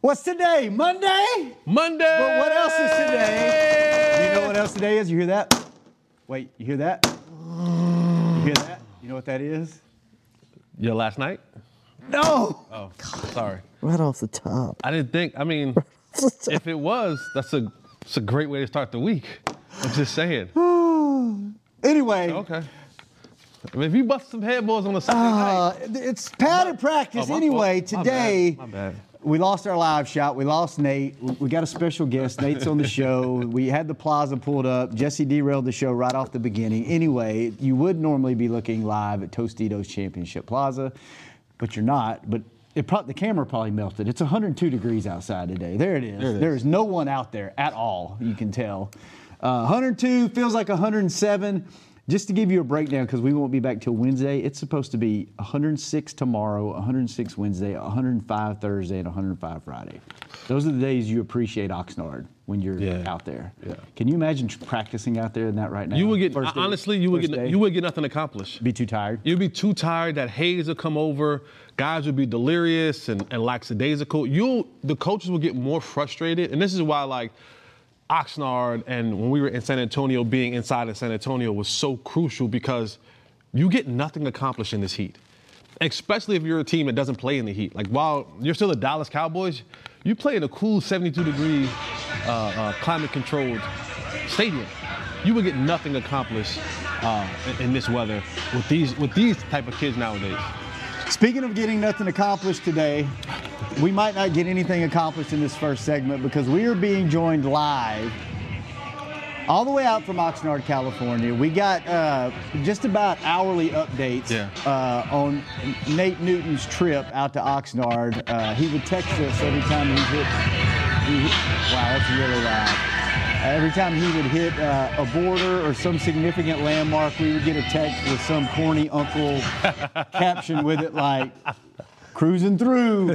What's today? Monday? Monday. But what else is today? You know what else today is? You hear that? Wait, you hear that? You hear that? You know what that is? Your last night? No! Oh, sorry. Right off the top. I didn't think. I mean, if it was, that's a it's a great way to start the week. I'm just saying. Anyway, Okay. I mean, if you bust some headballs on a Sunday uh, night, it's padded practice. Oh, anyway, fault. My today bad. My bad. we lost our live shot. We lost Nate. We- got a special guest. Nate's on the show. We had the plaza pulled up. Jesse derailed the show right off the beginning. Anyway, you would normally be looking live at Tostitos Championship Plaza, but you're not. But it pro- the camera probably melted. It's 102 degrees outside today. There it is. There it There is. is no one out there at all. You can tell. Uh, 102 feels like 107. Just to give you a breakdown, because we won't be back till Wednesday, it's supposed to be 106 tomorrow, 106 Wednesday, 105 Thursday, and 105 Friday. Those are the days you appreciate Oxnard when you're Yeah. out there. Yeah. Can you imagine practicing out there in that right now? you would get day- honestly, you would get day? you would get nothing accomplished. be too tired. You'd be too tired. That haze would come over. Guys would be delirious and, and lackadaisical. You, the coaches would get more frustrated, and this is why, like, Oxnard and when we were in San Antonio, being inside of San Antonio was so crucial because you get nothing accomplished in this heat. Especially if you're a team that doesn't play in the heat. Like while you're still the Dallas Cowboys, you play in a cool 72 degree uh, uh, climate controlled stadium. You would get nothing accomplished uh, in, in this weather with these with these type of kids nowadays. Speaking of getting nothing accomplished today, we might not get anything accomplished in this first segment because we are being joined live all the way out from Oxnard, California. We got uh, just about hourly updates Yeah. uh, on Nate Newton's trip out to Oxnard. Uh, he would text us every time he hit. He hit wow, that's really loud. Every time he would hit uh, a border or some significant landmark, we would get a text with some corny uncle caption with it like, cruising through,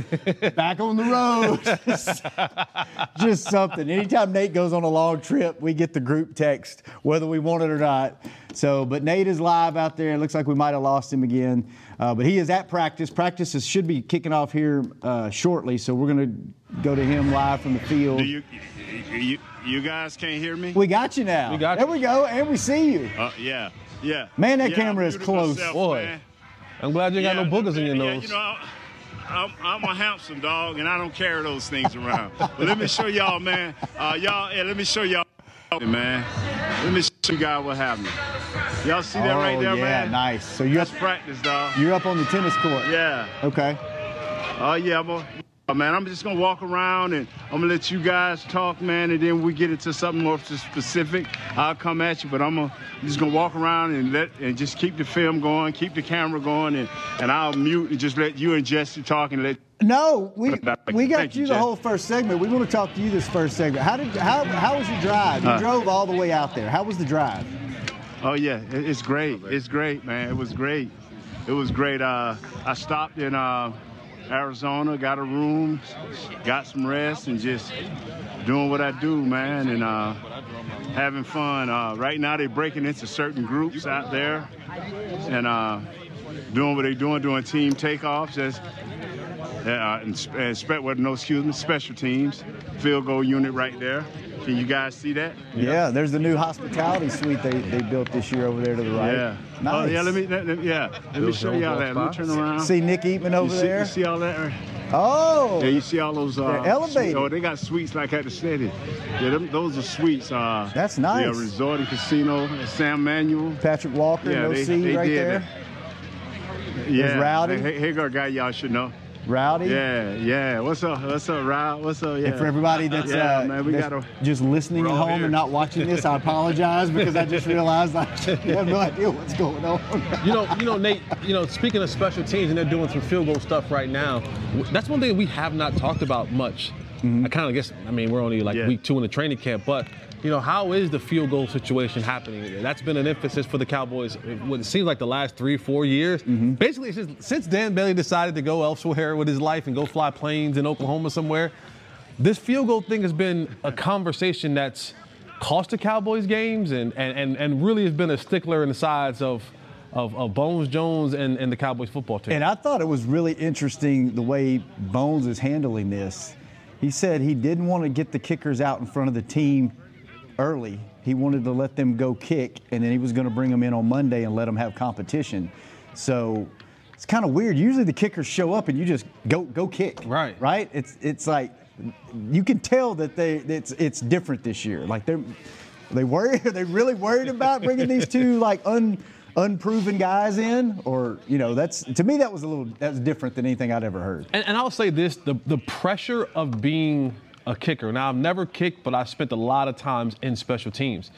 back on the road. Just something. Anytime Nate goes on a long trip, we get the group text, whether we want it or not. So, but Nate is live out there. It looks like we might have lost him again. Uh, but he is at practice. Practices should be kicking off here uh, shortly. So we're going to go to him live from the field. Do you, you, you guys can't hear me? we got you now. We got there you. we go. And we see you. Uh, yeah, yeah. Man, that Yeah, camera is close. myself, Boy. man. I'm glad you ain't got no boogers in your yeah, nose. You know, I- I'm, I'm a handsome dog, and I don't carry those things around. But let me show y'all, man. Uh, y'all, yeah, let me show y'all, man. Let me you guys what happened. Y'all see that right Oh, there, yeah, man? nice. So you're up, practice, dog. you're up on the tennis court. Yeah. Okay. Oh yeah, I'm man. I'm just gonna walk around and I'm gonna let you guys talk, man, and then we get into something more specific. I'll come at you, but I'm, gonna, I'm just gonna walk around and let and just keep the film going, keep the camera going, and, and I'll mute and just let you and Jesse talk and let. No, we we got you, you the whole first segment. We want to talk to you this first segment. How did how how was your drive? You Uh, drove all the way out there. How was the drive? Oh yeah, it's great. It's great, man. It was great. It was great. Uh, I stopped in uh, Arizona, got a room, got some rest, and just doing what I do, man, and uh, having fun. Uh, right now, they're breaking into certain groups out there, and uh, doing what they're doing, doing team takeoffs. As uh, and, and no, excuse me, special teams, field goal unit right there. Can you guys see that? Yeah, there's the new hospitality suite they, they built this year over there to the right. Yeah. Nice. Oh, yeah. Let me. Let, let- yeah. Let me show y'all that. Let me turn around. See Nick Eatman you over see, there. You see all that? oh, Yeah, you see all those. Uh, They're elevated. Oh, they got suites like at the city. Yeah, them, those are suites. Uh, That's nice. Yeah, resort and casino. Sam Manuel. Patrick Walker, Yeah, no they, C they right did there. that. Yeah, Rowdy. H- Hagar guy y'all should know. Rowdy. Yeah, yeah. What's up? What's up, Rowdy? What's up? Yeah. And for everybody that's, Yeah, uh, man, we that's gotta- just listening at home here. and not watching this, I apologize because I just realized I have no idea what's going on. You know, you know, Nate. You know, speaking of special teams, and they're doing some field goal stuff right now. That's one thing we have not talked about much. I kind of guess. I mean, we're only like Yeah. week two in the training camp, but you know, how is the field goal situation happening? That's been an emphasis for the Cowboys. What it seems like the last three, four years. Mm-hmm. Basically, it's just, since Dan Bailey decided to go elsewhere with his life and go fly planes in Oklahoma somewhere, this field goal thing has been a conversation that's cost the Cowboys games and and, and, and really has been a stickler in the sides of, of, of Bones Jones and, and the Cowboys football team. And I thought it was really interesting the way Bones is handling this. He said he didn't want to get the kickers out in front of the team early. He wanted to let them go kick, and then he was going to bring them in on Monday and let them have competition. So it's kind of weird. Usually the kickers show up and you just go go kick. Right. Right. It's it's like you can tell that they it's it's different this year. Like they're they worry are they really worried about bringing these two like un unproven guys in or you know that's to me that was a little that's different than anything I'd ever heard. And, and I'll say this: the the pressure of being a kicker. Now I've never kicked, but I spent a lot of times in special teams.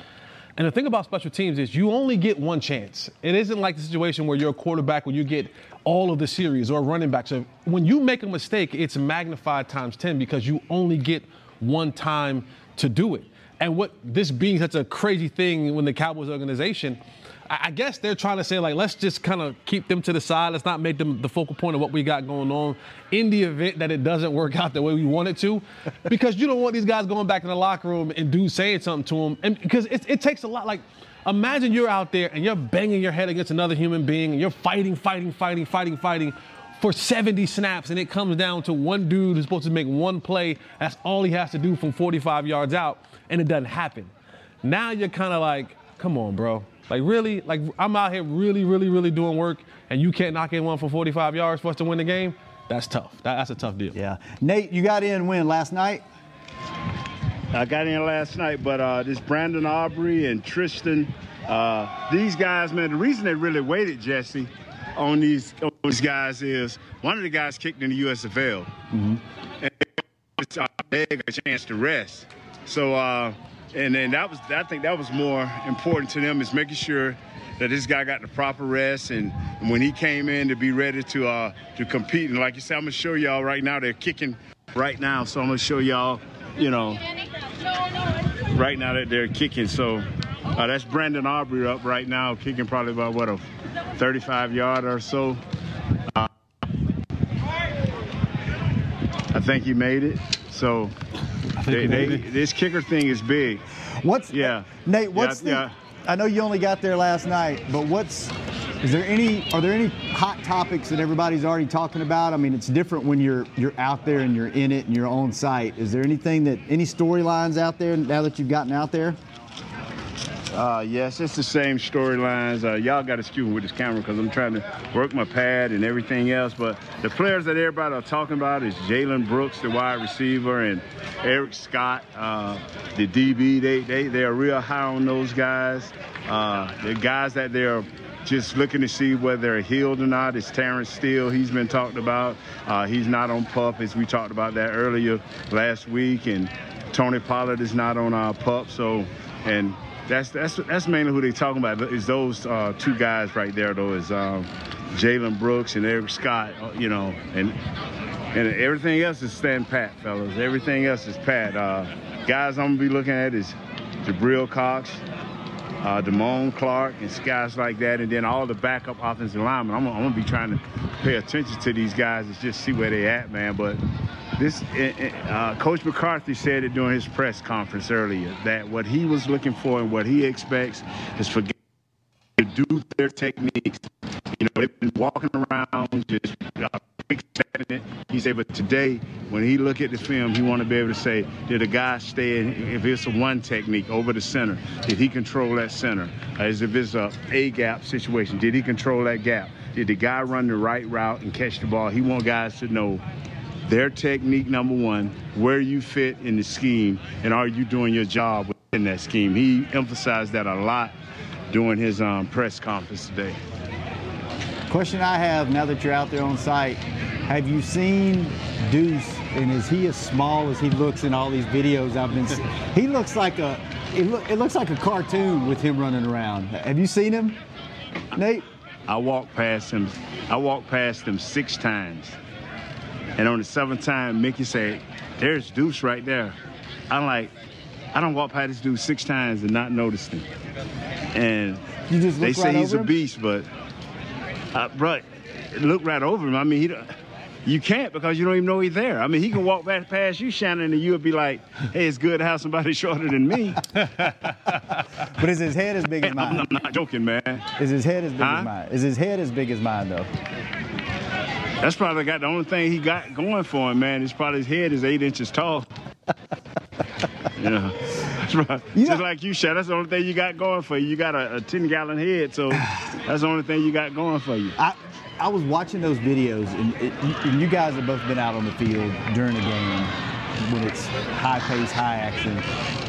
And the thing about special teams is you only get one chance. It isn't like the situation where you're a quarterback when you get all of the series or a running back. So when you make a mistake, it's magnified times 10 because you only get one time to do it. And what this being such a crazy thing when the Cowboys organization, I guess they're trying to say, like, let's just kind of keep them to the side. Let's not make them the focal point of what we got going on in the event that it doesn't work out the way we want it to. Because you don't want these guys going back in the locker room and dudes saying something to them. And because it, it takes a lot, like, imagine you're out there and you're banging your head against another human being and you're fighting, fighting, fighting, fighting, fighting for 70 snaps and it comes down to one dude who's supposed to make one play. That's all he has to do from 45 yards out and it doesn't happen. Now you're kind of like, come on, bro. Like really, like I'm out here really, really, really doing work, and you can't knock in one for 45 yards for us to win the game. That's tough. That, that's a tough deal. Yeah. Nate, you got in win last night? I got in last night, but uh, this Brandon Aubrey and Tristan, uh, these guys, man, the reason they really waited, Jesse, on these, on these guys is one of the guys kicked in the USFL. And it's, uh, they got a chance to rest. So, uh, and then that was, I think that was more important to them is making sure that this guy got the proper rest and, and when he came in to be ready to uh, to compete. And like you said, I'm gonna show y'all right now. They're kicking right now, so I'm gonna show y'all, you know, right now that they're kicking. So uh, that's Brandon Aubrey up right now, kicking probably about what a 35 yard or so. Uh, I think he made it. So they, they, this kicker thing is big. What's Yeah. Nate? What's Yeah, the? yeah. I know you only got there last night, but what's? Is there any? Are there any hot topics that everybody's already talking about? I mean, it's different when you're you're out there and you're in it and you're on site. Is there anything that any storylines out there now that you've gotten out there? Uh, yes, it's the same storylines. Uh, y'all got to me with this camera because I'm trying to work my pad and everything else. But the players that everybody are talking about is Jalen Brooks, the wide receiver, and Eric Scott, uh, the DB. They they they are real high on those guys. Uh, the guys that they're just looking to see whether they're healed or not is Terence Steele. He's been talked about. Uh, he's not on pup, as we talked about that earlier last week, and Tony Pollard is not on our pup. So, and that's that's that's mainly who they're talking about. Is those uh, two guys right there though? Is um, Jalen Brooks and Eric Scott? uh, You know, and and everything else is stand pat, fellas. Everything else is pat. Uh, guys, I'm gonna be looking at is Jabril Cox, uh, Damone Clark, and guys like that, and then all the backup offensive linemen. I'm, I'm gonna be trying to pay attention to these guys and just see where they at, man. But this, eh, eh, uh, Coach McCarthy said it during his press conference earlier that what he was looking for and what he expects is for guys to do their techniques. You know, they've been walking around just uh, it. He said, but today, when he look at the film, he want to be able to say, did a guy stay in, if it's a one technique over the center, did he control that center? As if it's a A gap situation, did he control that gap? Did the guy run the right route and catch the ball? He want guys to know their technique, number one, where you fit in the scheme, and are you doing your job within that scheme? He emphasized that a lot during his um, press conference today. Question I have now that you're out there on site, Have you seen Deuce? And is he as small as he looks in all these videos I've been? seeing? He looks like a. It, look, it looks like a cartoon with him running around. Have you seen him, Nate? I walked past him. I walked past him six times, and on the seventh time, Mickey said, "There's Deuce right there." I'm like, I don't walk past this dude six times and not notice him. And You just they say right he's a beast, but uh, bro, look right over him. I mean, he. You can't because you don't even know he's there. I mean, he can walk back past you, Shannon, and you'll be like, "Hey, it's good to have somebody shorter than me." But is his head as big as I'm, mine? I'm not joking, man. Is his head as big Huh? as mine? Is his head as big as mine though? That's probably got the only thing he got going for him, man. Is probably his head is eight inches tall. That's right. You just like you, Shad. That's the only thing you got going for you. You got a, a ten gallon head, so that's the only thing you got going for you. I I was watching those videos, and, it, and you guys have both been out on the field during a game when it's high pace, high action.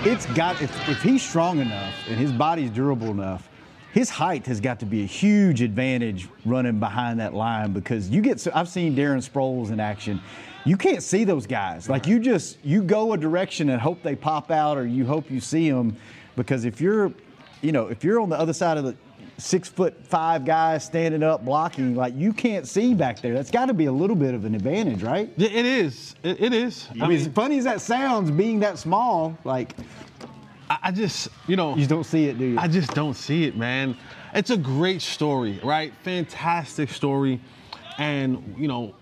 It's got if, if he's strong enough and his body's durable enough, his height has got to be a huge advantage running behind that line because you get. So, I've seen Darren Sproles in action. You can't see those guys. Like you just you go a direction and hope they pop out, or you hope you see them, because if you're, you know, if you're on the other side of the six foot five guys standing up blocking, like you can't see back there. That's got to be a little bit of an advantage, right? Yeah, It is. It, it is. I mean, as funny as that sounds, being that small, like I, just, you know, you don't see it, do you? I just don't see it, man. It's a great story, right? Fantastic story. And, you know,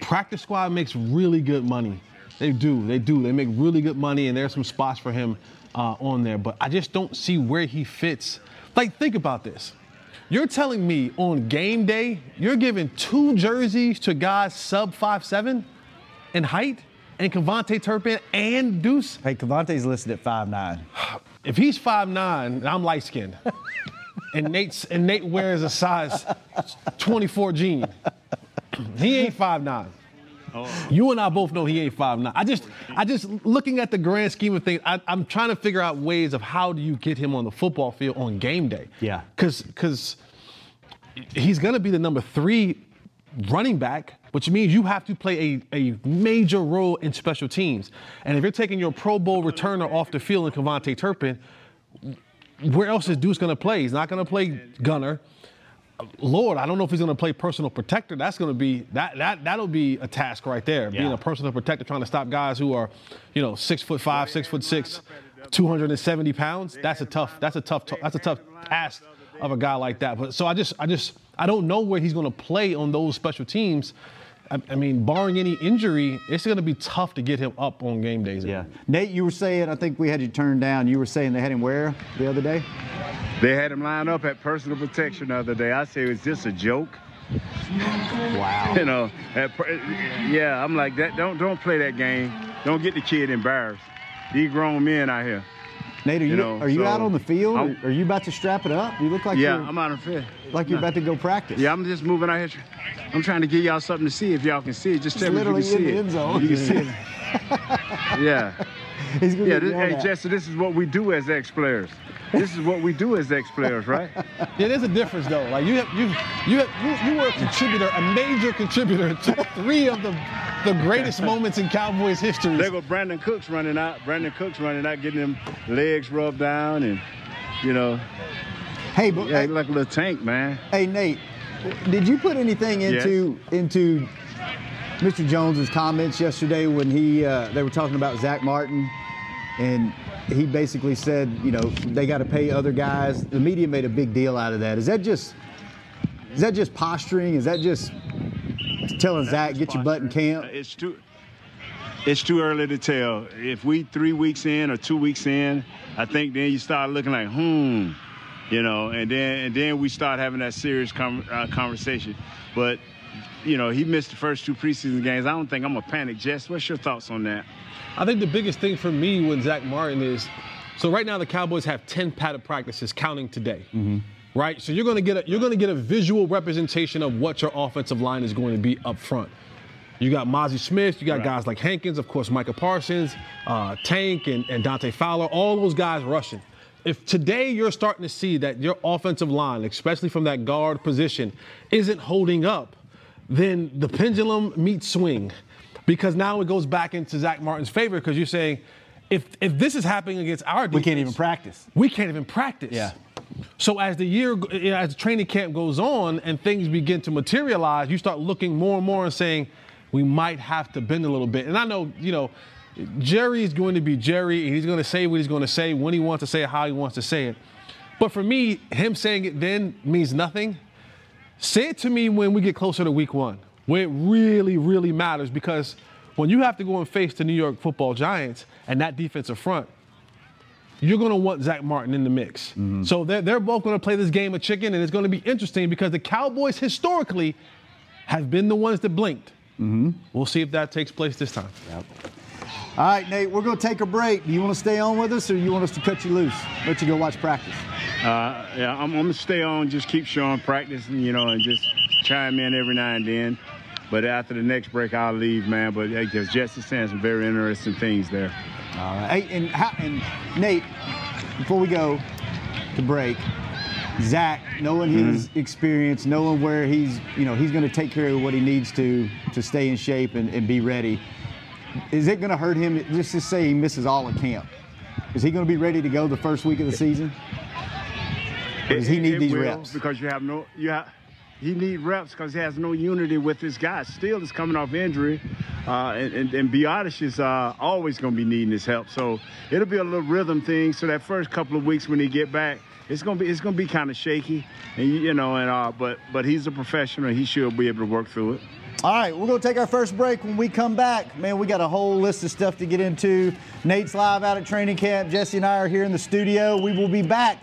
practice squad makes really good money. They do, they do. They make really good money, and there's some spots for him uh, on there. But I just don't see where he fits. Like, think about this. You're telling me on game day, you're giving two jerseys to guys sub five seven in height, and KaVontae Turpin and Deuce hey, KaVontae's listed at five nine. if he's 5'9 and I'm light skinned, and Nate's and Nate wears a size 24 jean, he ain't 5'9. You and I both know he ain't five nine. I just, I just looking at the grand scheme of things, I, I'm trying to figure out ways of how do you get him on the football field on game day. Yeah. Cause, cause he's gonna be the number three running back, which means you have to play a, a major role in special teams. And if you're taking your Pro Bowl returner off the field in KaVontae Turpin, where else is Deuce gonna play? He's not gonna play gunner. Lord, I don't know if he's going to play personal protector. That's going to be that that that'll be a task right there. Being a personal protector, trying to stop guys who are, you know, six foot five, six foot six, 270 pounds. That's a tough. That's a tough. That's a tough ask of a guy like that. But so I just, I just, I don't know where he's going to play on those special teams. I, I mean, barring any injury, it's going to be tough to get him up on game days. Yeah. Nate, you were saying, I think we had you turned down. You were saying they had him where the other day? They had him line up at personal protection the other day. I say, is this a joke? Wow. You know, at, yeah. I'm like that. Don't don't play that game. Don't get the kid embarrassed. These grown men out here. Nate, are you, You know, are you so out on the field? I'm- are you about to strap it up? You look like yeah, you're I'm out of fit. like you're about to go practice. Yeah, I'm just moving out here. I'm trying to give y'all something to see if y'all can see it. Just tell me if you can literally in see the it. end zone. You can see it. yeah. He's Yeah, this, hey. Jesse, this is what we do as ex-players. This is what we do as ex-players, right? Yeah, there's a difference though. Like you have you you have, you, you were a contributor, a major contributor to three of the the greatest moments in Cowboys history. There go Brandin Cooks running out. Brandin Cooks running out, getting them legs rubbed down, and you know, Hey, but yeah, hey, like a little tank, man. hey, Nate, did you put anything into into Mr. Jones's comments yesterday when he uh, they were talking about Zach Martin, and he basically said, you know, they got to pay other guys. The media made a big deal out of that. Is that just is that just posturing? Is that just telling Zach get your butt in camp? It's too. It's too early to tell. If we three weeks in or two weeks in, I think then you start looking like, hmm, you know, and then and then we start having that serious com- uh, conversation. But you know, he missed the first two preseason games. I don't think I'm gonna panic. Jess, what's your thoughts on that? I think the biggest thing for me with Zach Martin is, so right now the Cowboys have 10 padded practices, counting today. Right, so you're going to get a, you're going to get a visual representation of what your offensive line is going to be up front. You got Mazi Smith, you got Right. guys like Hankins, of course, Micah Parsons, uh, Tank, and, and Dante Fowler, all those guys rushing. If today you're starting to see that your offensive line, especially from that guard position, isn't holding up, then the pendulum meets swing because now it goes back into Zach Martin's favor because you're saying if if this is happening against our defense, We can't even practice. we can't even practice. Yeah. So as the year, as the training camp goes on and things begin to materialize, you start looking more and more and saying, we might have to bend a little bit. And I know, you know, Jerry is going to be Jerry, and he's going to say what he's going to say when he wants to say it, how he wants to say it. But for me, him saying it then means nothing. Say it to me when we get closer to week one, where it really, really matters because when you have to go and face the New York football giants and that defensive front, you're going to want Zach Martin in the mix. Mm-hmm. So they're, they're both going to play this game of chicken, and it's going to be interesting because the Cowboys historically have been the ones that blinked. Mm-hmm. We'll see if that takes place this time. All right, Nate, we're going to take a break. Do you want to stay on with us or you want us to cut you loose? Let you go watch practice. Uh, yeah, I'm, I'm gonna stay on, just keep showing practice, and you know, and just chime in every now and then. But after the next break, I'll leave, man. But because Jesse's saying some very interesting things there. All right. Hey, and, how, and Nate, before we go to break, Zach, knowing his experience, knowing where he's, you know, he's going to take care of what he needs to to stay in shape and, and be ready. Is it going to hurt him? Just to say he misses all of camp. Is he going to be ready to go the first week of the season? Or does he need it these will, reps? Because you have no, you have, he need reps because he has no unity with his guys. Still is coming off injury, uh, and, and, and Biadasz is uh, always going to be needing his help. So it'll be a little rhythm thing. So that first couple of weeks when he get back, it's gonna be it's gonna be kind of shaky, and you, you know, and uh, but but he's a professional. He should be able to work through it. All right, we're going to take our first break. When we come back, man, we got a whole list of stuff to get into. Nate's live out at training camp. Jesse and I are here in the studio. We will be back.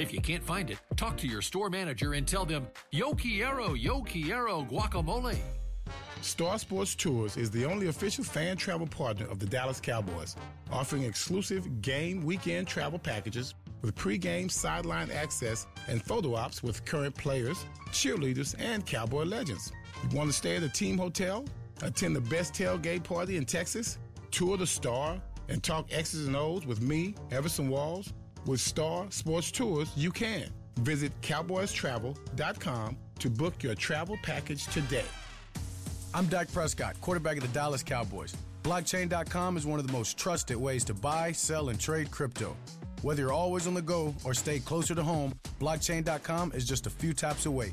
If you can't find it, talk to your store manager and tell them, Yo Quiero, Yo Quiero guacamole. Star Sports Tours is the only official fan travel partner of the Dallas Cowboys, offering exclusive game weekend travel packages with pregame sideline access and photo ops with current players, cheerleaders, and Cowboy legends. You want to stay at a team hotel, attend the best tailgate party in Texas, tour the Star, and talk X's and O's with me, Everson Walls? With Star Sports Tours, you can. Visit cowboystravel.com to book your travel package today. I'm Dak Prescott, quarterback of the Dallas Cowboys. Blockchain.com is one of the most trusted ways to buy, sell, and trade crypto. Whether you're always on the go or stay closer to home, blockchain.com is just a few taps away.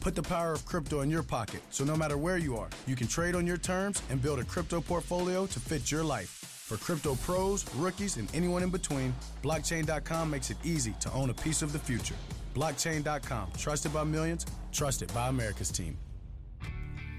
Put the power of crypto in your pocket so no matter where you are, you can trade on your terms and build a crypto portfolio to fit your life. For crypto pros, rookies, and anyone in between, blockchain.com makes it easy to own a piece of the future. Blockchain.com, trusted by millions, trusted by America's team.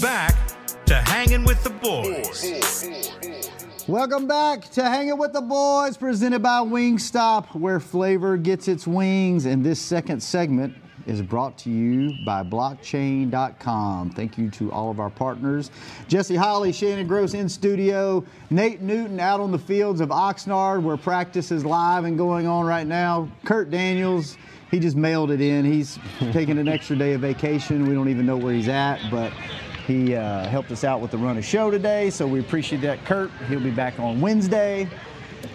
Back to hanging with the boys. Welcome back to Hanging with the Boys, presented by Wingstop, where flavor gets its wings. And this second segment is brought to you by blockchain.com. Thank you to all of our partners. Jesse Holly, Shannon Gross in studio, Nate Newton out on the fields of Oxnard, where practice is live and going on right now. Kurt Daniels, he just mailed it in. He's taking an extra day of vacation. We don't even know where he's at, but he uh, helped us out with the run of show today, so we appreciate that, Kurt. He'll be back on Wednesday.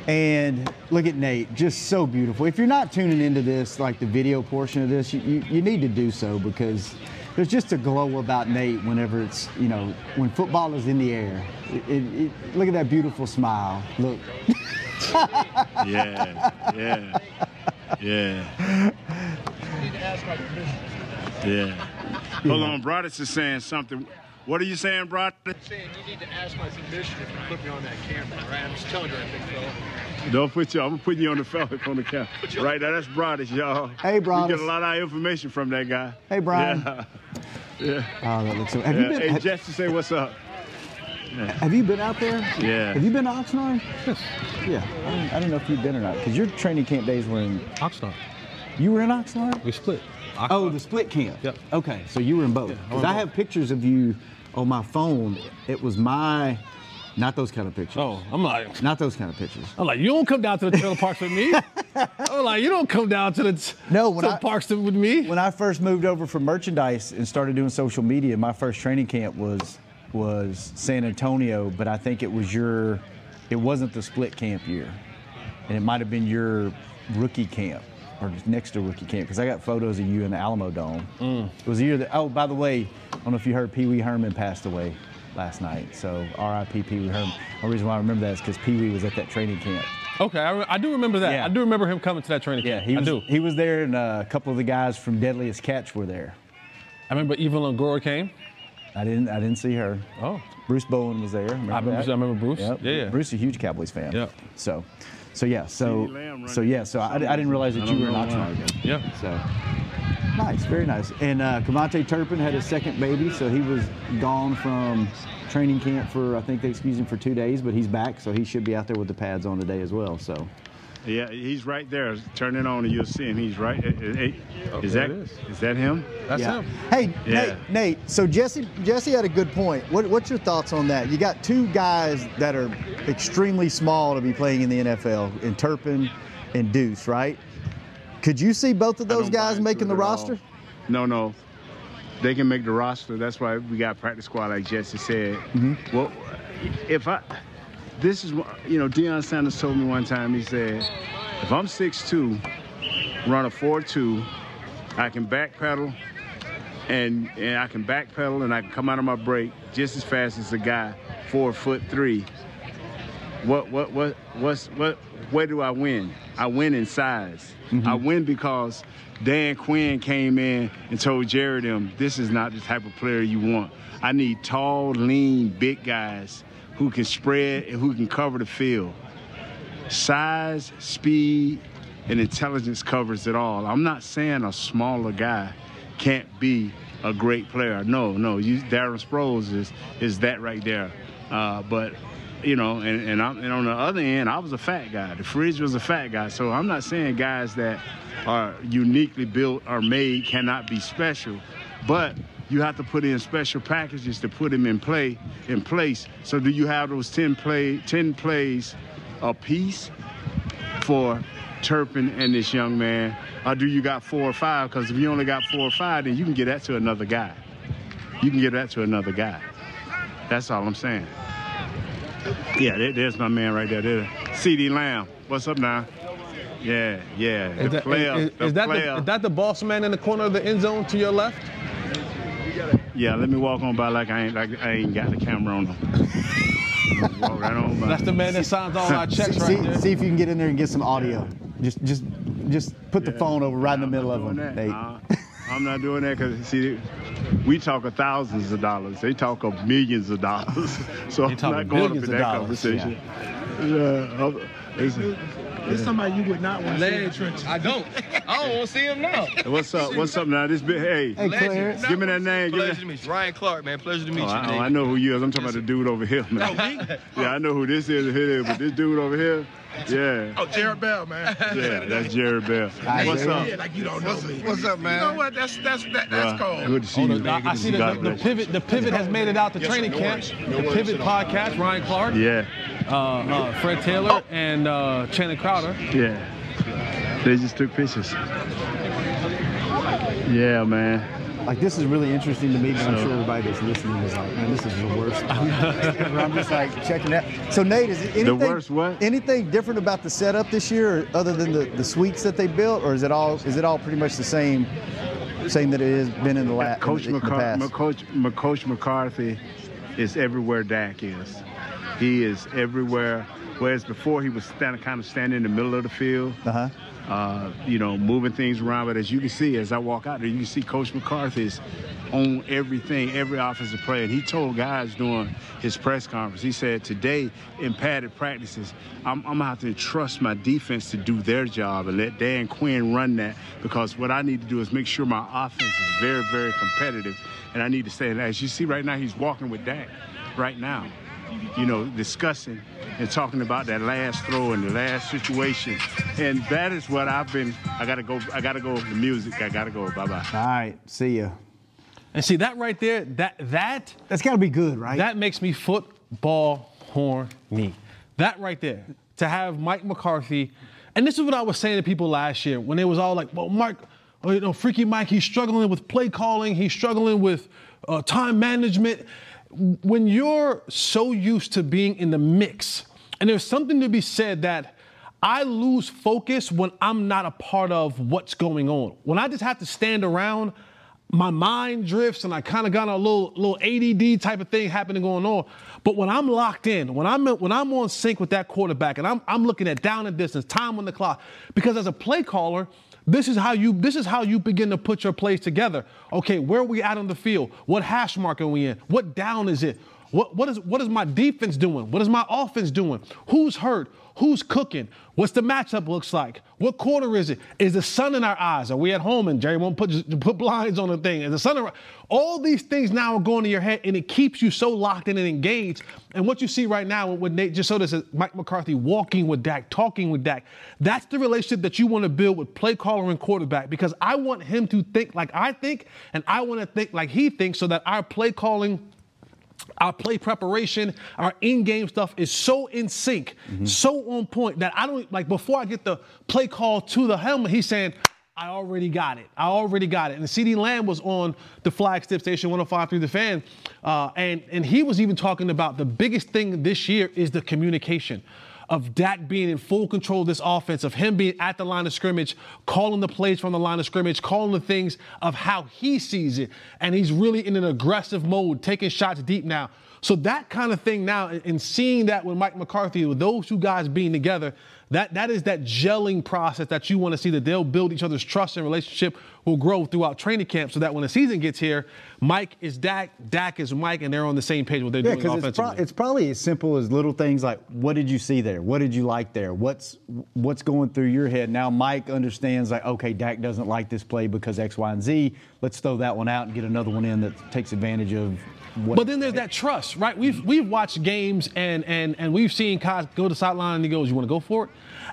And look at Nate, just so beautiful. If you're not tuning into this, like the video portion of this, you, you, you need to do so because there's just a glow about Nate whenever it's, you know, when football is in the air. It, it, it, look at that beautiful smile. Look. Yeah, yeah, yeah. Yeah. Hold on, Broadus is saying something. What are you saying, Broadus? saying you need to ask my permission if you put me on that camera, all right? I'm just telling you that, big fella. Don't put you. I'm putting you on the fella on the camera. Right now, that's Broadus, y'all. Hey, Broadus. You get a lot of information from that guy. Hey, Brian. Yeah. yeah. Oh, that looks so. Have Yeah. you been? Hey, have, Jesse, say what's up. Have you been out there? Yeah. Have you been to Oxnard? Yes. Yeah. I didn't, I didn't know if you've been or not because your training camp days were in. Oxnard. You were in Oxnard. We split. Oh, the split camp. Yep. Okay, so you were in both. Yeah, I Because I have pictures of you on my phone. It was my, not those kind of pictures. Oh, I'm like, Not those kind of pictures. I'm like, you don't come down to the trailer parks with me. I'm like, you don't come down to the No, to when the I- parks with me. When I first moved over from merchandise and started doing social media, my first training camp was was San Antonio, but I think it was your, it wasn't the split camp year, and it might have been your rookie camp or just next to rookie camp because I got photos of you in the Alamodome. It was the year that. Oh, by the way, I don't know if you heard Pee Wee Herman passed away last night. So R.I.P. Pee Wee Herman. The reason why I remember that is because Pee Wee was at that training camp. Okay, I, re- I do remember that. Yeah. I do remember him coming to that training Yeah, camp. he was. I do. He was there, and uh, a couple of the guys from Deadliest Catch were there. I remember Eva Longoria came. I didn't. I didn't see her. Oh. Bruce Bowen was there. Remember I remember- that? I remember Bruce. Yep. Yeah, yeah. Bruce is a huge Cowboys fan. Yep. So, so yeah. So, so yeah. So I, I didn't realize that I you were in don't know. Oxnard. Yeah. So nice, very nice. And uh, KaVontae Turpin had his second baby, so he was gone from training camp for I think they excused him for two days, but he's back, so he should be out there with the pads on today as well. So Yeah, he's right there. Turn it on and you'll see him. He's right. eh, eh, eh, Is there that it is. is that him? That's yeah. him. Hey, Yeah. Nate, Nate. So Jesse, Jesse had a good point. What, what's your thoughts on that? You got two guys that are extremely small to be playing in the NFL, in Turpin and Deuce, right? Could you see both of those guys making the at all. roster? No, no. They can make the roster. That's why we got practice squad, like Jesse said. Mm-hmm. Well, if I, this is what you know. Deion Sanders told me one time. He said, if I'm 6'2", run a 4'2", I can backpedal, and and I can backpedal, and I can come out of my break just as fast as a guy four foot three. What what what what's what? Where do I win? I win in size. Mm-hmm. I win because Dan Quinn came in and told Jared them this is not the type of player you want. I need tall, lean, big guys who can spread and who can cover the field. Size, speed, and intelligence covers it all. I'm not saying a smaller guy can't be a great player. No, no. You, Darren Sproles is is that right there. Uh, but you know, and and, and on the other end, I was a fat guy. The fridge was a fat guy. So I'm not saying guys that are uniquely built or made cannot be special, but you have to put in special packages to put them in play in place. So do you have those 10 play 10 plays a piece for Turpin and this young man, or do you got four or five? Because if you only got four or five, then you can get that to another guy. You can get that to another guy. That's all I'm saying. Yeah, there- there's my man right there. there. CeeDee Lamb. What's up now? Yeah, yeah. Is the that, player. is- the is that player. the, is that the boss man in the corner of the end zone to your left? Yeah, let me walk on by like I ain't like I ain't got the camera on him. walk right on by. That's the man that signs all our checks see, right there. see if you can get in there and get some audio. Just, just, just put the phone over right in the middle of them, that. Nate. I'm not doing that because see, we talk of thousands of dollars. They talk of millions of dollars. So I'm not going up in that dollars, conversation. Yeah. I'm- it's- It's somebody you would not want to see in the trenches. I don't. I don't want to see him now. What's up? What's up now? This big, hey, Hey, Clarence. give me that name. Give me Pleasure that. to meet you. Ryan Clark, man. Pleasure to meet Oh, you. I, oh, I know who you is. I'm talking about the dude over here, man. yeah, I know who this is, here, but this dude over here, yeah, Oh, Jared Bell, man. yeah, that's Jared Bell. Hi, What's Jared. up? Yeah, like you don't know me. What's up, man? You know what? That's that's that, that's Bruh, cold. Good to see Oh, you. the- I, I see the, the, the pivot. The pivot has made it out to Yes, training no camp. No the pivot at all. podcast. Ryan Clark, Yeah, uh, uh, Fred Taylor, and uh, Channing Crowder. yeah. They just took pictures. Yeah, man. Like this is really interesting to me, but I'm sure everybody that's listening is like, man, this is the worst. I'm just like checking that. So Nate, is it anything, worst what? anything different about the setup this year, other than the, the suites that they built, or is it all is it all pretty much the same, same that it has been in the last Coach, in, the- in McCar- past? Coach, McCarthy is everywhere Dak is. He is everywhere. Whereas before he was kind of standing in the middle of the field. Uh huh. Uh, you know, moving things around. But as you can see, as I walk out there, you can see Coach McCarthy's on everything, every offensive play. And he told guys during his press conference, he said, today in padded practices, I'm, I'm going to have to trust my defense to do their job and let Dan Quinn run that because what I need to do is make sure my offense is very, very competitive. And I need to say, and as you see right now, he's walking with Dak right now you know, discussing and talking about that last throw and the last situation. And that is what I've been. I gotta go. I gotta go. The music. I gotta go. Bye bye. All right. See ya. And see that right there, that that that's got to be good, right? That makes me football horny. That right there, to have Mike McCarthy, and this is what I was saying to people last year when it was all like, well, Mike, oh, you know, freaky Mike, he's struggling with play calling, he's struggling with uh, time management. When you're so used to being in the mix, and there's something to be said that I lose focus when I'm not a part of what's going on. When I just have to stand around, my mind drifts and I kind of got a little little ADD type of thing happening going on. But when I'm locked in, when I'm when I'm on sync with that quarterback and I'm I'm looking at down and distance, time on the clock, because as a play caller, this is how you this is how you begin to put your plays together. Okay, where are we at on the field? What hash mark are we in? What down is it? What what is what is my defense doing? What is my offense doing? Who's hurt? Who's cooking? What's the matchup looks like? What quarter is it? Is the sun in our eyes? Are we at home and Jerry won't put put blinds on the thing? Is the sun around? All these things now are going to your head and it keeps you so locked in and engaged. And what you see right now with Nate just so this is Mike McCarthy walking with Dak, talking with Dak. That's the relationship that you want to build with play caller and quarterback because I want him to think like I think and I want to think like he thinks so that our play calling our play preparation, our in-game stuff is so in sync, mm-hmm. so on point that I don't like before I get the play call to the helmet, he's saying, I already got it. I already got it. And CeeDee Lamb was on the flagship station 105 through the fan. Uh, and, and he was even talking about the biggest thing this year is the communication of Dak being in full control of this offense, of him being at the line of scrimmage, calling the plays from the line of scrimmage, calling the things of how he sees it. And he's really in an aggressive mode, taking shots deep now. So that kind of thing now, and seeing that with Mike McCarthy, with those two guys being together, that that is that gelling process that you want to see that they'll build each other's trust and relationship will grow throughout training camp so that when the season gets here, Mike is Dak, Dak is Mike, and they're on the same page what they're yeah, doing offensively. It's, pro- it's probably as simple as little things like what did you see there? What did you like there? What's what's going through your head? Now Mike understands like, okay, Dak doesn't like this play because X, Y, and Z. Let's throw that one out and get another one in that takes advantage of what but then there's that trust, right? We've we've watched games and and and we've seen Kyle go to the sideline and he goes, "You want to go for it?"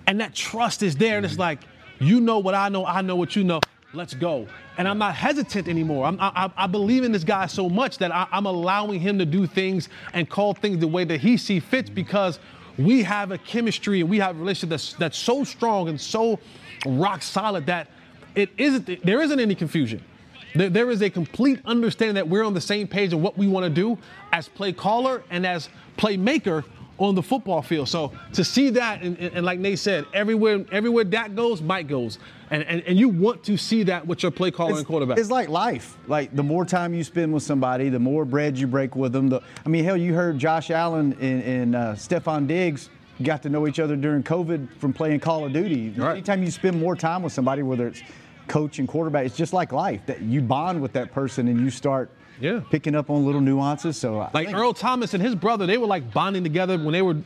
And that trust is there, and it's mm-hmm. like, you know what I know, I know what you know. Let's go. And I'm not hesitant anymore. I'm, I, I believe in this guy so much that I, I'm allowing him to do things and call things the way that he see fits because we have a chemistry and we have a relationship that's that's so strong and so rock solid that it isn't there isn't any confusion. There, there is a complete understanding that we're on the same page of what we want to do as play caller and as playmaker on the football field. So to see that, and, and, and, like Nate said, everywhere everywhere that goes, Mike goes. And, and, and you want to see that with your play caller it's, and quarterback. It's like life. Like the more time you spend with somebody, the more bread you break with them. The, I mean, hell, you heard Josh Allen and, and uh, Stefon Diggs got to know each other during COVID from playing Call of Duty. Right. Anytime you spend more time with somebody, whether it's coach and quarterback. It's just like life that you bond with that person and you start yeah. picking up on little nuances. So like Earl Thomas and his brother, they were like bonding together when they were.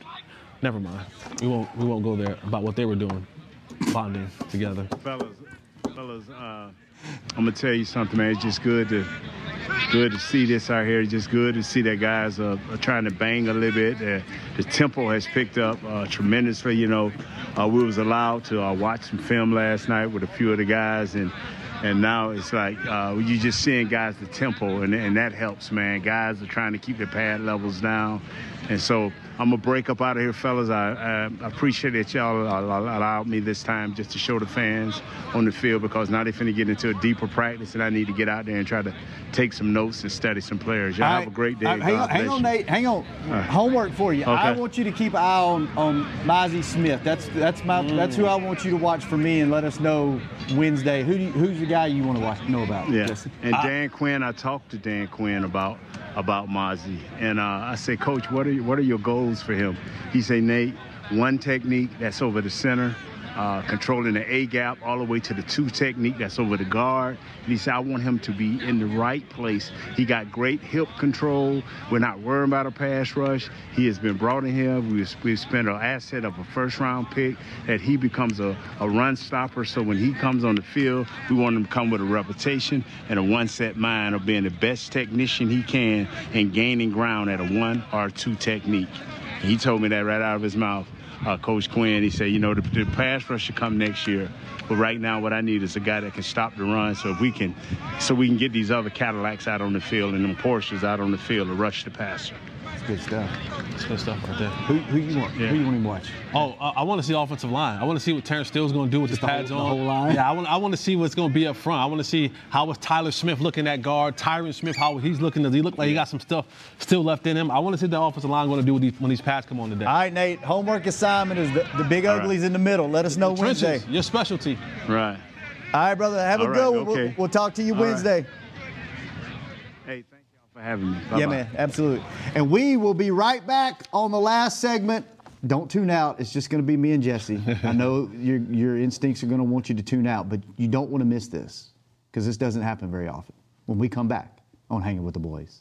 Never mind. We won't. We won't go there about what they were doing, bonding together. Fellas, fellas, uh, I'm gonna tell you something, man. It's just good to good to see this out here. It's just good to see that guys are, are trying to bang a little bit. The tempo has picked up uh, tremendously. You know, uh, we was allowed to uh, watch some film last night with a few of the guys, and and now it's like uh, you just seeing guys the tempo, and, and that helps, man. Guys are trying to keep their pad levels down, and so I'm gonna break up out of here, fellas. I, I appreciate that y'all allowed me this time just to show the fans on the field because now they're finna get into a deeper practice, and I need to get out there and try to take some notes and study some players. Y'all have a great day. hang, on, hang on, Nate. Hang on. Right. Homework for you. Okay. I want you to keep an eye on on Mazi Smith. That's that's my mm. that's who I want you to watch for me, and let us know Wednesday who you, who's the guy you want to watch know about. Yeah. And Dan Quinn, I talked to Dan Quinn about about Mazi, and uh, I said, Coach, what are what are your goals for him? He said, Nate, one technique that's over the center uh, controlling the A gap all the way to the two technique that's over the guard. And he said, I want him to be in the right place. He got great hip control. We're not worrying about a pass rush. He has been brought in here. We've, we've spent an asset of a first round pick that he becomes a, a run stopper. So when he comes on the field, we want him to come with a reputation and a one set mind of being the best technician he can and gaining ground at a one or two technique. He told me that right out of his mouth uh, Coach Quinn. He said, you know, the, the pass rush should come next year. But right now, what I need is a guy that can stop the run. So if we can, so we can get these other Cadillacs out on the field and them Porsches out on the field to rush the passer. That's good stuff. That's good stuff right there. Who, who you want? Yeah. Who you want him to watch? Oh, uh, I want to see offensive line. I want to see what Terence Steele's going to do with Just the the pads whole- the on. whole line? Yeah, I want. I want to see what's going to be up front. I want to see how was Tyler Smith looking at guard. Tyron Smith, how he's looking. Does he look like he got some stuff still left in him? I want to see the offensive line going to do with these, when these pads come on today. All right, Nate. Homework assignment is the, the big All right. uglies in the middle. Let us know Trenches, Wednesday. your specialty. Right. All right, brother. Have All a right, good one. We'll, we'll talk to you All right. Wednesday. Hey, thank y'all for having me. Yeah, Bye-bye. man. Absolutely. And we will be right back on the last segment. Don't tune out. It's just going to be me and Jesse. I know your, your instincts are going to want you to tune out, but you don't want to miss this because this doesn't happen very often. When we come back on Hanging with the Boys.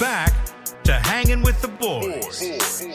Back to hanging with the boys.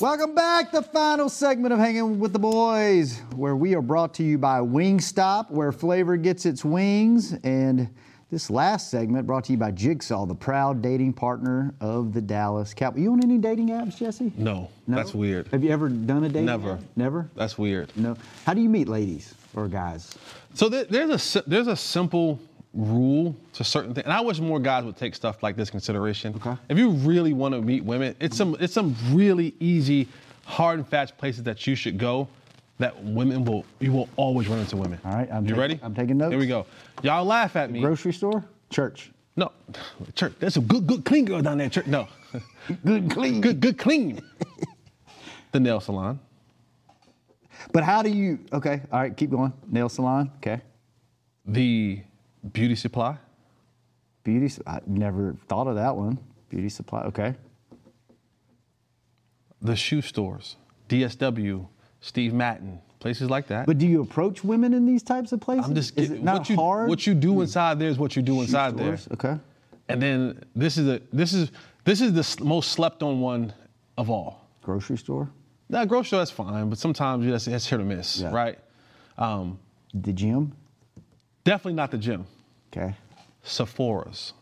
Welcome back. To the final segment of Hanging with the Boys, where we are brought to you by Wingstop, where flavor gets its wings. And this last segment brought to you by Jigsaw, the proud dating partner of the Dallas Cowboys. You on any dating apps, Jesse? No, No? that's weird. Have you ever done a dating Never. app? Never? That's weird. No. How do you meet ladies or guys? So there's a there's a simple rule to certain things, and I wish more guys would take stuff like this consideration. Okay. If you really want to meet women, it's some it's some really easy, hard and fast places that you should go. That women will you will always run into women. All right, I'm you ready? I'm taking notes. Here we go. Y'all laugh at me. Grocery store? Church. No, church. There's a good good clean girl down there. Church. No. good clean. Good good clean. the nail salon. But how do you? Okay, all right, keep going. Nail salon. Okay. The beauty supply. Beauty. I never thought of that one. Beauty supply. Okay. The shoe stores. DSW. Steve Madden. Places like that. But do you approach women in these types of places? I'm just Is it not what you, hard? What you do inside there is what you do Shoe inside there. Okay. And then this is a this is this is the most slept on one of all. Grocery store. Now, grocery store that's fine, but sometimes that's, that's hit or miss, Yeah. right? Um, the gym. Definitely not the gym. Okay. Sephora's.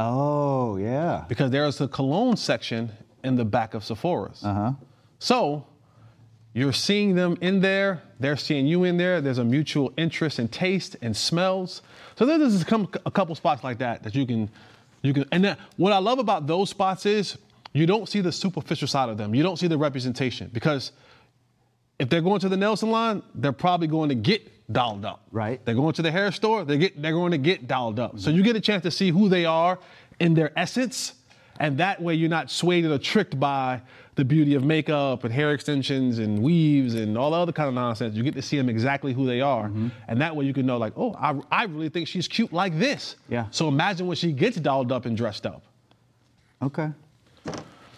Oh yeah. Because there's a cologne section in the back of Sephora's. Uh huh. So you're seeing them in there, they're seeing you in there. There's a mutual interest in taste and smells. So there's a couple spots like that that you can, you can. And then what I love about those spots is you don't see the superficial side of them. You don't see the representation because if they're going to the Nelson line, they're probably going to get dolled up. Right. They're going to the hair store, they get they're going to get dolled up. So you get a chance to see who they are in their essence, and that way you're not swayed or tricked by the beauty of makeup and hair extensions and weaves and all the other kind of nonsense. You get to see them exactly who they are, mm-hmm. and that way you can know like, oh, I, I really think she's cute like this. Yeah. So imagine when she gets dolled up and dressed up. Okay.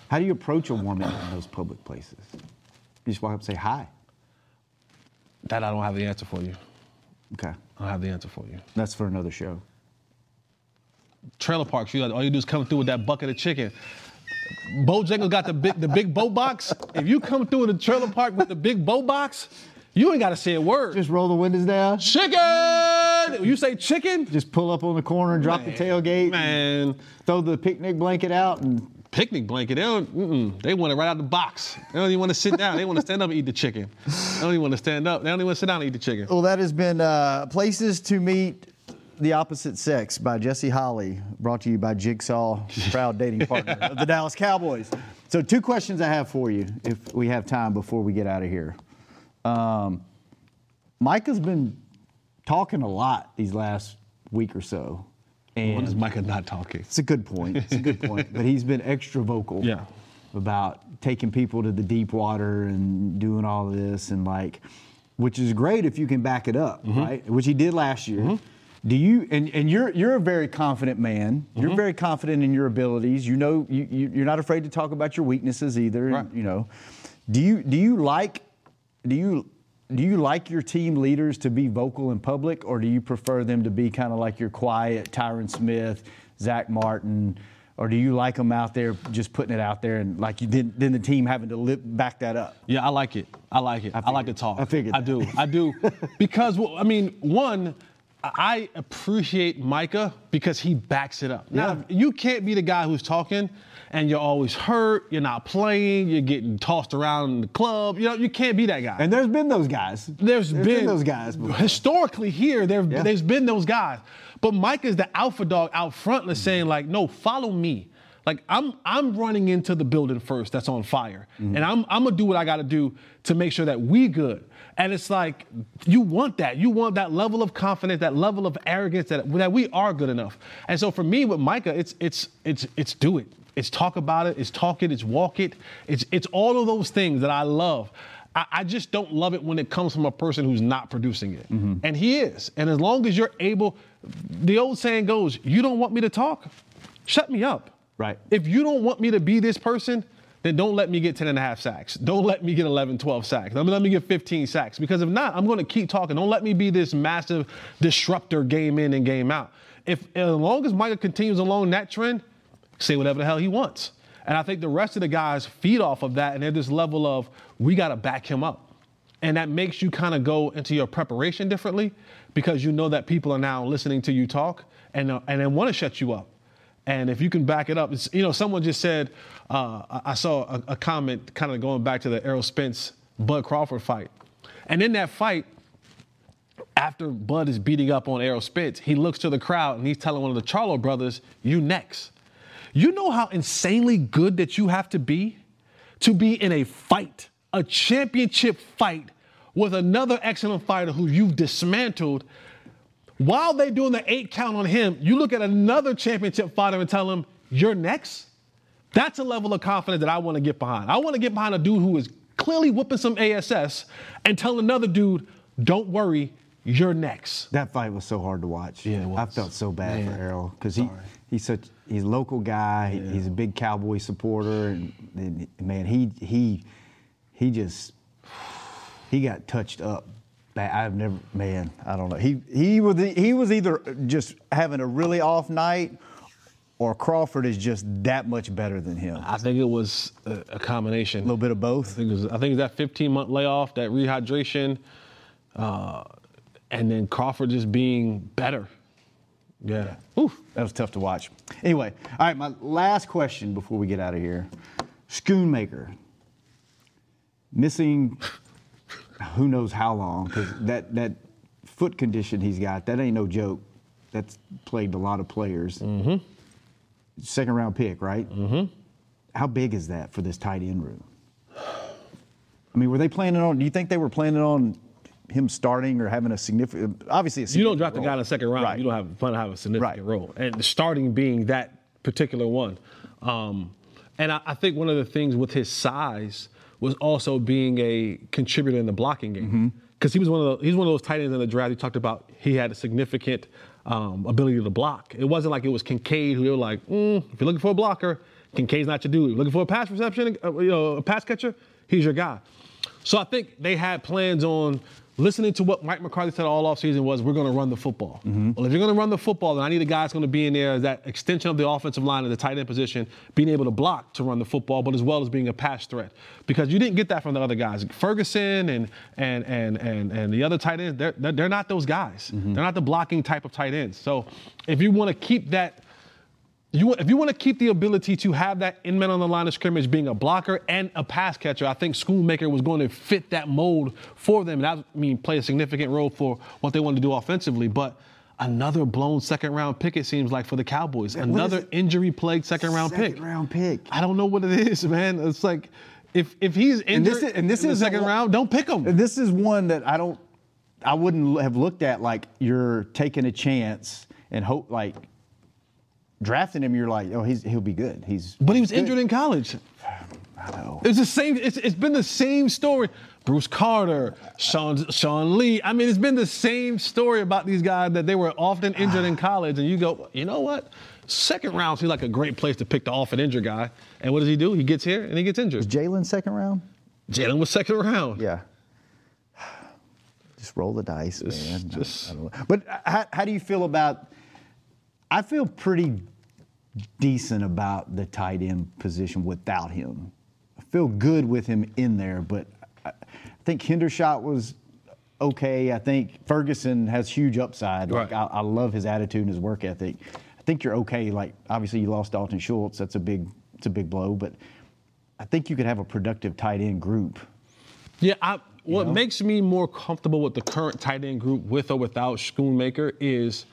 How do you approach a woman in those public places? You just walk up and say hi. That I don't have the answer for you. Okay. I don't have the answer for you. That's for another show. trailer parks. You got, all you do is come through with that bucket of chicken. Bojangles got the big the big bow box. If you come through in the trailer park with the big bow box, you ain't got to say a word. Just roll the windows down. Chicken. You say chicken? Just pull up on the corner and drop the tailgate. Man, throw the picnic blanket out and picnic blanket. They don't. They want it right out the box. They don't even want to sit down. They want to stand up and eat the chicken. They don't even want to stand up. They don't even want to sit down and eat the chicken. Well, that has been uh, Places to Meet the Opposite Sex by Jesse Holley, brought to you by Jigsaw, proud dating partner of the Dallas Cowboys. So, two questions I have for you, if we have time before we get out of here. Um, Micah's been talking a lot these last week or so. And When is Micah not talking? It's a good point. It's a good point. But he's been extra vocal Yeah. about taking people to the deep water and doing all this and like, which is great if you can back it up, Mm-hmm. right? Which he did last year. Do you and, and you're you're a very confident man. Mm-hmm. You're very confident in your abilities. You know you, you you're not afraid to talk about your weaknesses either. Right. You know, do you do you like do you do you like your team leaders to be vocal in public, or do you prefer them to be kind of like your quiet Tyron Smith, Zach Martin, or do you like them out there just putting it out there and like you did then the team having to lip, back that up? Yeah, I like it. I like it. I, like to talk. I figured I that. do. I do. because well, I mean, one, I appreciate Micah because he backs it up. Now, Yeah. you can't be the guy who's talking and you're always hurt, you're not playing, you're getting tossed around in the club. You know, you can't be that guy. And there's been those guys. There's There's been, been those guys before. Historically, here there, Yeah. there's been those guys, but Mike is the alpha dog out front, that's saying like, no, follow me. Like I'm, I'm running into the building first. That's on fire, Mm-hmm. and I'm, I'm gonna do what I got to do to make sure that we good. And it's like you want that. You want that level of confidence, that level of arrogance that, that we are good enough. And so for me with Micah, it's it's it's it's do it. It's talk about it. It's talk it. It's walk it. It's it's all of those things that I love. I, I just don't love it when it comes from a person who's not producing it. Mm-hmm. And he is. And as long as you're able, the old saying goes, you don't want me to talk, shut me up. Right. If you don't want me to be this person, then don't let me get 10 and a half sacks. Don't let me get 11, 12 sacks. Let me, let me get 15 sacks. Because if not, I'm going to keep talking. Don't let me be this massive disruptor game in and game out. If as long as Micah continues along that trend, say whatever the hell he wants. And I think the rest of the guys feed off of that, and they're this level of we got to back him up. And that makes you kind of go into your preparation differently because you know that people are now listening to you talk and, uh, and they want to shut you up. And if you can back it up, you know, someone just said, uh, I, I saw a, a comment kind of going back to the Errol Spence Bud Crawford fight. And in that fight, after Bud is beating up on Errol Spence, he looks to the crowd and he's telling one of the Charlo brothers, You next. You know how insanely good that you have to be to be in a fight, a championship fight with another excellent fighter who you've dismantled. While they're doing the eight count on him, you look at another championship fighter and tell him, You're next. That's a level of confidence that I want to get behind. I want to get behind a dude who is clearly whooping some ASS and tell another dude, Don't worry, you're next. That fight was so hard to watch. Yeah. I felt so bad Man, for Errol because he he's such he's a local guy. he- He's a big Cowboy supporter, and, and man, he he he just he got touched up. I've never man. I don't know. He he was he was either just having a really off night, or Crawford is just that much better than him. I think it was a, a combination. A little bit of both. I think it was. I think it was that 15 month layoff, that rehydration, uh, and then Crawford just being better. Yeah. Oof, that was tough to watch. Anyway, all right, my last question before we get out of here. Schoonmaker missing who knows how long because that that foot condition he's got that ain't no joke. That's plagued a lot of players. Mm-hmm. Second round pick, right? Mm-hmm. How big is that for this tight end room? I mean, were they planning on? Do you think they were planning on him starting or having a significant? Obviously, a significant you don't drop role. a guy in the second round. Right. You don't have plan to have a significant Right. role, and starting being that particular one. Um, and I, I think one of the things with his size was also being a contributor in the blocking game Mm-hmm. because he was one of the, he's one of those tight ends in the draft. You talked about he had a significant um, ability to block. It wasn't like it was Kincaid who they were like, mm, if you're looking for a blocker, Kincaid's not your dude. You're looking for a pass reception, uh, you know, a pass catcher, he's your guy. So I think they had plans on listening to what Mike McCarthy said all offseason was we're going to run the football. Mm-hmm. Well, if you're going to run the football, then I need a guy that's going to be in there that extension of the offensive line at the tight end position, being able to block to run the football, but as well as being a pass threat. Because you didn't get that from the other guys. Ferguson and and and and, and the other tight ends, they're, they're, they're not those guys. Mm-hmm. They're not the blocking type of tight ends. So if you want to keep that you, if you want to keep the ability to have that in man on the line of scrimmage being a blocker and a pass catcher, I think Schoonmaker was going to fit that mold for them. And that I mean play a significant role for what they want to do offensively. But another blown second round pick, it seems like, for the Cowboys. Is Another injury plagued second round pick. Second round pick. I don't know what it is, man. It's like if if he's injured And this is, and this in the is second round, don't pick him. This is one that I don't, I wouldn't have looked at like you're taking a chance and hope like drafting him. You're like, oh, he's he'll be good. He's But he was good. injured in college. I know. It's the same. It's, it's been the same story. Bruce Carter, Sean Sean Lee. I mean, it's been the same story about these guys that they were often injured in college, and you go, you know what? Second round seems like a great place to pick the often injured guy. And what does he do? He gets here and he gets injured. Jaylon second round. Jaylon was second round. Yeah. Just roll the dice, man. Just- I don't. But how, how do you feel about? I feel pretty decent about the tight end position without him. I feel good with him in there, but I, think Hendershot was okay. I think Ferguson has huge upside. Like Right. I, I love his attitude and his work ethic. I think you're okay. Like obviously you lost Dalton Schultz. That's a big, it's a big blow, but I think you could have a productive tight end group. Yeah, I, what know? makes me more comfortable with the current tight end group, with or without Schoonmaker, is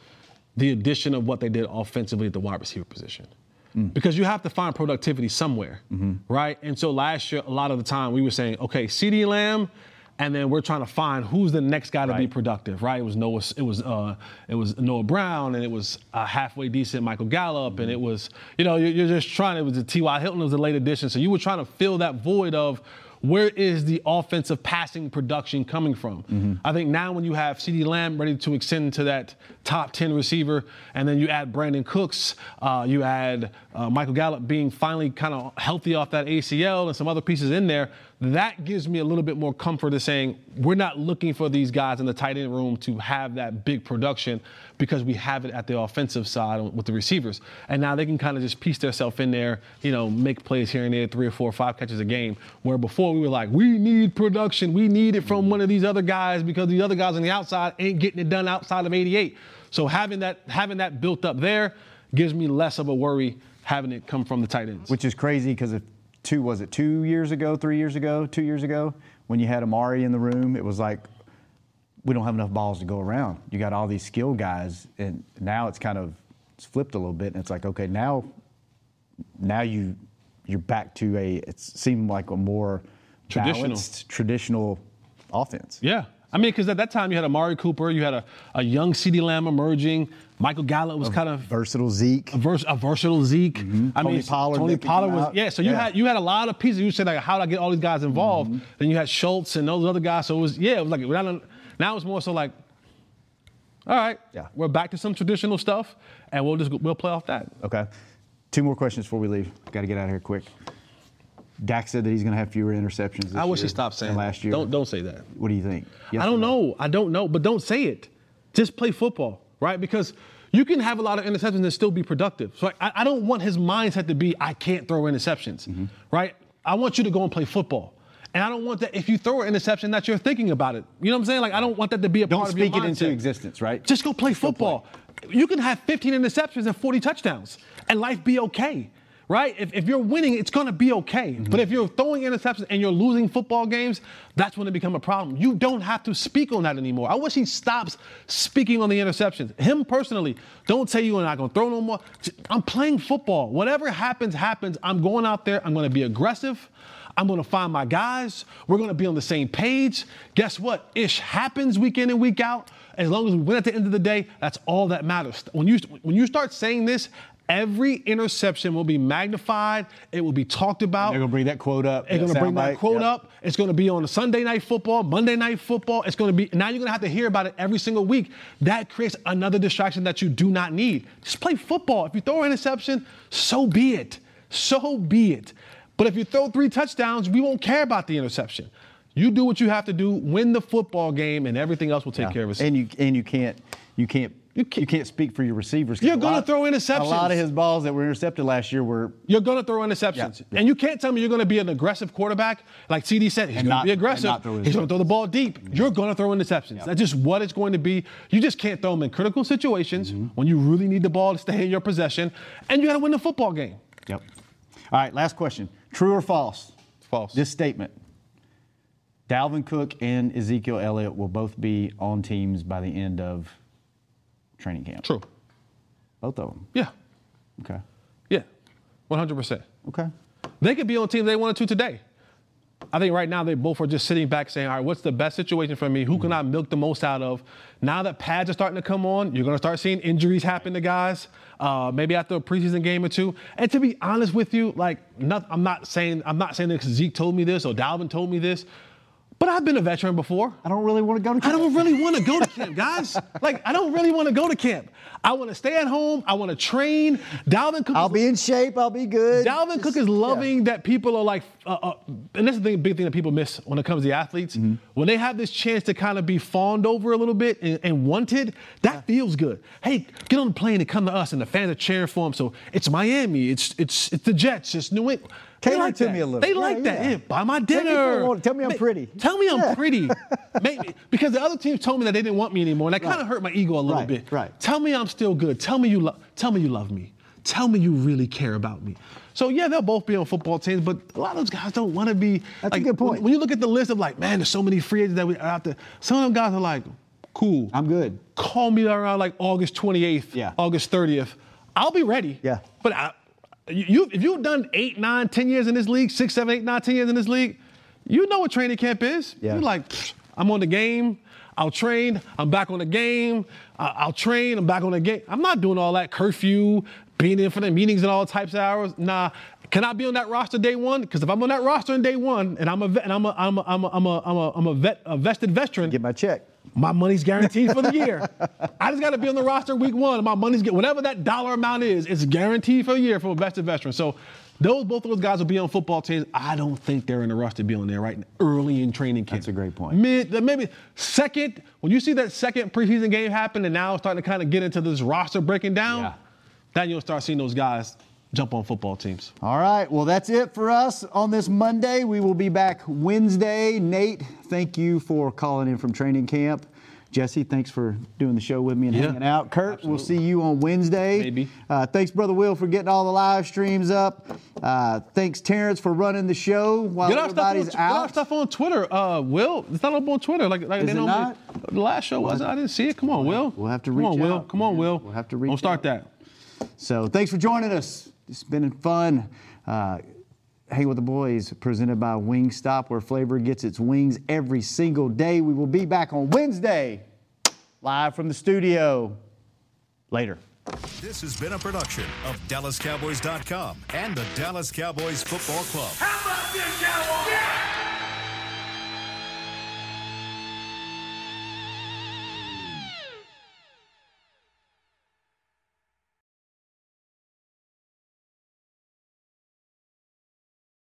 the addition of what they did offensively at the wide receiver position. Mm. Because you have to find productivity somewhere, mm-hmm. right? And so last year, a lot of the time, we were saying, okay, CeeDee Lamb, and then we're trying to find who's the next guy to be productive, right? It was Noah, it was uh, it was Noah Brown, and it was a halfway decent Michael Gallup, and it mm-hmm. was, you know, you're, you're just trying. It was the T.Y. Hilton was the late addition, so you were trying to fill that void of where is the offensive passing production coming from? I think now when you have CeeDee Lamb ready to extend to that top 10 receiver, and then you add Brandin Cooks, uh, you add uh, Michael Gallup being finally kind of healthy off that ACL and some other pieces in there, that gives me a little bit more comfort of saying we're not looking for these guys in the tight end room to have that big production because we have it at the offensive side with the receivers. And now they can kind of just piece themselves in there, you know, make plays here and there, three or four or five catches a game. Where before we were like, we need production. We need it from one of these other guys because the other guys on the outside ain't getting it done outside of 88. So having that having that built up there gives me less of a worry having it come from the tight ends. which is crazy because if two was it two years ago, three years ago, two years ago when you had Amari in the room, it was like we don't have enough balls to go around. You got all these skill guys, and now it's kind of it's flipped a little bit, and it's like okay, now now you you're back to a it seemed like a more Traditional. balanced, traditional offense. Yeah. I mean, because at that time you had Amari Cooper, you had a, a young CeeDee Lamb emerging. Michael Gallup was kind of Versatile Zeke. a, vers- a versatile Zeke. I Mm-hmm. Tony mean, Pollard Tony Pollard was out. yeah. So you Yeah. Mm-hmm. had you had a lot of pieces. You said like, how do I get all these guys involved? Then you had Schultz and those other guys. So it was yeah. It was like now, now it's more so like, all right, Yeah. we're back to some traditional stuff, and we'll just we'll play off that. Okay. Two more questions before we leave. Got to get out of here quick. Dak said that he's going to have fewer interceptions. This I wish he stopped saying last year. Don't don't say that. What do you think? Yes I don't know. I don't know, but don't say it. Just play football, right? Because you can have a lot of interceptions and still be productive. So I, I don't want his mindset to be I can't throw interceptions, Mm-hmm. right? I want you to go and play football. And I don't want that if you throw an interception that you're thinking about it. You know what I'm saying? Like I don't want that to be a Don't part of your speak it into existence, right? Just go play football. You can have 15 interceptions and 40 touchdowns, and life be okay, right? If, if you're winning, it's going to be okay. Mm-hmm. But if you're throwing interceptions and you're losing football games, that's when it become a problem. You don't have to speak on that anymore. I wish he stops speaking on the interceptions. Him personally, don't say you're not going to throw no more. I'm playing football. Whatever happens, happens. I'm going out there. I'm going to be aggressive. I'm going to find my guys. We're going to be on the same page. Guess what? Ish happens week in and week out. As long as we win at the end of the day, that's all that matters. When you when you start saying this, every interception will be magnified. It will be talked about. They're gonna bring that quote up. They're going to bring that quote Yep. up. It's going to be on Sunday night football, Monday night football. It's going to be now you're going to have to hear about it every single week. That creates another distraction that you do not need. Just play football. If you throw an interception, so be it. So be it. But if you throw three touchdowns, we won't care about the interception. You do what you have to do, win the football game, and everything else will take Yeah. care of itself. And you and you can't you can't you can't, speak for your receivers. You're gonna throw interceptions. A lot of his balls that were intercepted last year were You're going to throw interceptions. And you can't tell me you're going to be an aggressive quarterback. Like CeeDee said, he's going to be aggressive. He's going to throw the ball deep. You're going to throw interceptions. That's just what it's going to be. You just can't throw them in critical situations Mm-hmm. when you really need the ball to stay in your possession. And you got to win the football game. Yep. All right, last question. True or false? False. This statement. Dalvin Cook and Ezekiel Elliott will both be on teams by the end of training camp. True. Both of them. Yeah. Okay. Yeah. 100%. Okay. They could be on teams they wanted to today. I think right now they both are just sitting back saying, all right, what's the best situation for me? Who can I milk the most out of? Now that pads are starting to come on, you're going to start seeing injuries happen to guys, uh, maybe after a preseason game or two. And to be honest with you, like, not, I'm not saying I'm not saying that Zeke told me this or Dalvin told me this, but I've been a veteran before. I don't really want to go to camp. I don't really want to go to camp, guys. Like, I don't really want to go to camp. I want to stay at home. I want to train. Dalvin Cook. I'll is- be in shape. I'll be good. Dalvin Cook is loving that people are like, uh, uh, and this is the big thing that people miss when it comes to athletes. Mm-hmm. When they have this chance to kind of be fawned over a little bit and, and wanted, that feels good. Hey, get on the plane and come to us, and the fans are cheering for him. So it's Miami, it's it's it's the Jets, it's New England. They like to that. me a little. They Yeah, like that. yeah. Yeah, buy my me dinner. Tell me I'm pretty. Tell me I'm Yeah. pretty. Maybe because the other teams told me that they didn't want me anymore, and that kind of hurt my ego a little Right, bit. right. Tell me I'm still good. Tell me you love. Tell me you love me. Tell me you really care about me. So yeah, they'll both be on football teams, but a lot of those guys don't want to be. That's a good point. When, when you look at the list of like, man, there's so many free agents that we are out there. Some of them guys are like, cool. I'm good. Call me around like August 28th, Yeah. August 30th. I'll be ready. Yeah. But I, you, if you've done eight, nine, ten years in this league, six, seven, eight, nine, ten years in this league, you know what training camp is. Yeah. You're like, I'm on the game. I'll train. I'm back on the game. I'll train. I'm back on the game. I'm not doing all that curfew, being in for the meetings and all types of hours. Nah. Can I be on that roster day one? Because if I'm on that roster in day one, and I'm a vet, and I'm a I'm a I'm a I'm a I'm a, I'm a vet a vested veteran, Get my check. my money's guaranteed for the year. I just got to be on the roster week one. and My money's get whatever that dollar amount is. It's guaranteed for a year from a vested veteran. So those both of those guys will be on football teams. I don't think they're in the rush to be on there right early in training camp. That's a great point. Mid, maybe second when you see that second preseason game happen, and now it's starting to kind of get into this roster breaking down. Yeah. Then you'll start seeing those guys jump on football teams. All right. Well, that's it for us on this Monday. We will be back Wednesday. Nate, thank you for calling in from training camp. Jesse, thanks for doing the show with me and Yeah, hanging out. Kurt, we'll see you on Wednesday. Maybe. Uh, thanks, Brother Will, for getting all the live streams up. Uh, thanks, Terrence, for running the show while Get our, stuff on, everybody's get our stuff on Twitter. Uh, Will, it's not up on Twitter. Like, like Is they it normally- not? The last show was. I didn't see it. Come on, Will. We'll have to Come reach on, Will. out, Come on, man. Will. We'll have to reach Don't start out. that. So thanks for joining us. It's been fun. Uh, Hang with the Boys, presented by Wingstop, where flavor gets its wings every single day. We will be back on Wednesday, live from the studio. Later. This has been a production of DallasCowboys.com and the Dallas Cowboys Football Club. How about this, Cowboys?